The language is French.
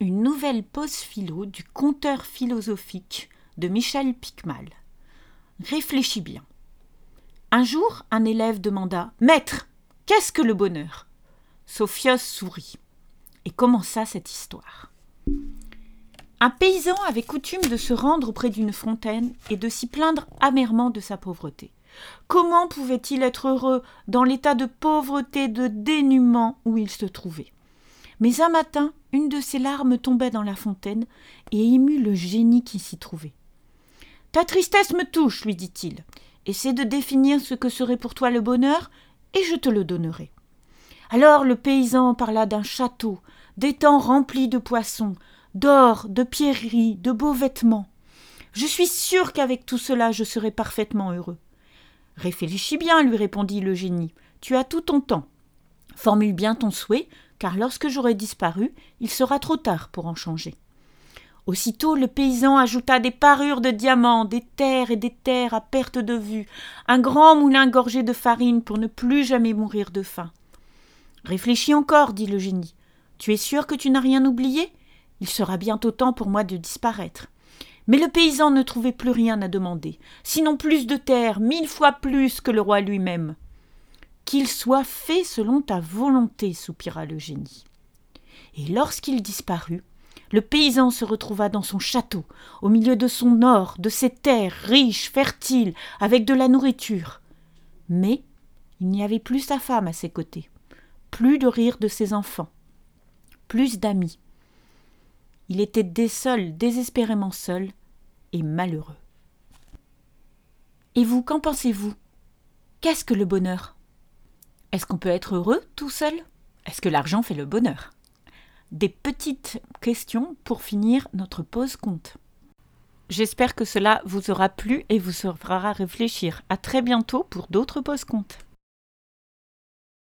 une nouvelle pause philo du conteur philosophique de Michel Picmal. Réfléchis bien. Un jour, un élève demanda Maître, qu'est-ce que le bonheur? Sophios sourit et commença cette histoire. Un paysan avait coutume de se rendre auprès d'une fontaine et de s'y plaindre amèrement de sa pauvreté. Comment pouvait-il être heureux dans l'état de pauvreté, de dénuement où il se trouvait? Mais un matin, une de ses larmes tombait dans la fontaine et émut le génie qui s'y trouvait. Ta tristesse me touche, lui dit-il. Essaie de définir ce que serait pour toi le bonheur, et je te le donnerai. Alors le paysan parla d'un château, d'étangs remplis de poissons, d'or, de pierreries, de beaux vêtements. Je suis sûr qu'avec tout cela je serai parfaitement heureux. Réfléchis bien, lui répondit le génie. Tu as tout ton temps. Formule bien ton souhait, car lorsque j'aurai disparu, il sera trop tard pour en changer. Aussitôt le paysan ajouta des parures de diamants, des terres et des terres à perte de vue, un grand moulin gorgé de farine pour ne plus jamais mourir de faim. Réfléchis encore, dit le génie. Tu es sûr que tu n'as rien oublié? Il sera bientôt temps pour moi de disparaître. Mais le paysan ne trouvait plus rien à demander, sinon plus de terre, mille fois plus que le roi lui-même. Qu'il soit fait selon ta volonté, soupira le génie. Et lorsqu'il disparut, le paysan se retrouva dans son château, au milieu de son or, de ses terres riches, fertiles, avec de la nourriture. Mais il n'y avait plus sa femme à ses côtés, plus de rire de ses enfants, plus d'amis. Il était désespérément seul et malheureux. Et vous, qu'en pensez-vous? Qu'est-ce que le bonheur? Est-ce qu'on peut être heureux tout seul? Est-ce que l'argent fait le bonheur? Des petites questions pour finir notre pause compte. J'espère que cela vous aura plu et vous fera réfléchir. À très bientôt pour d'autres pauses comptes.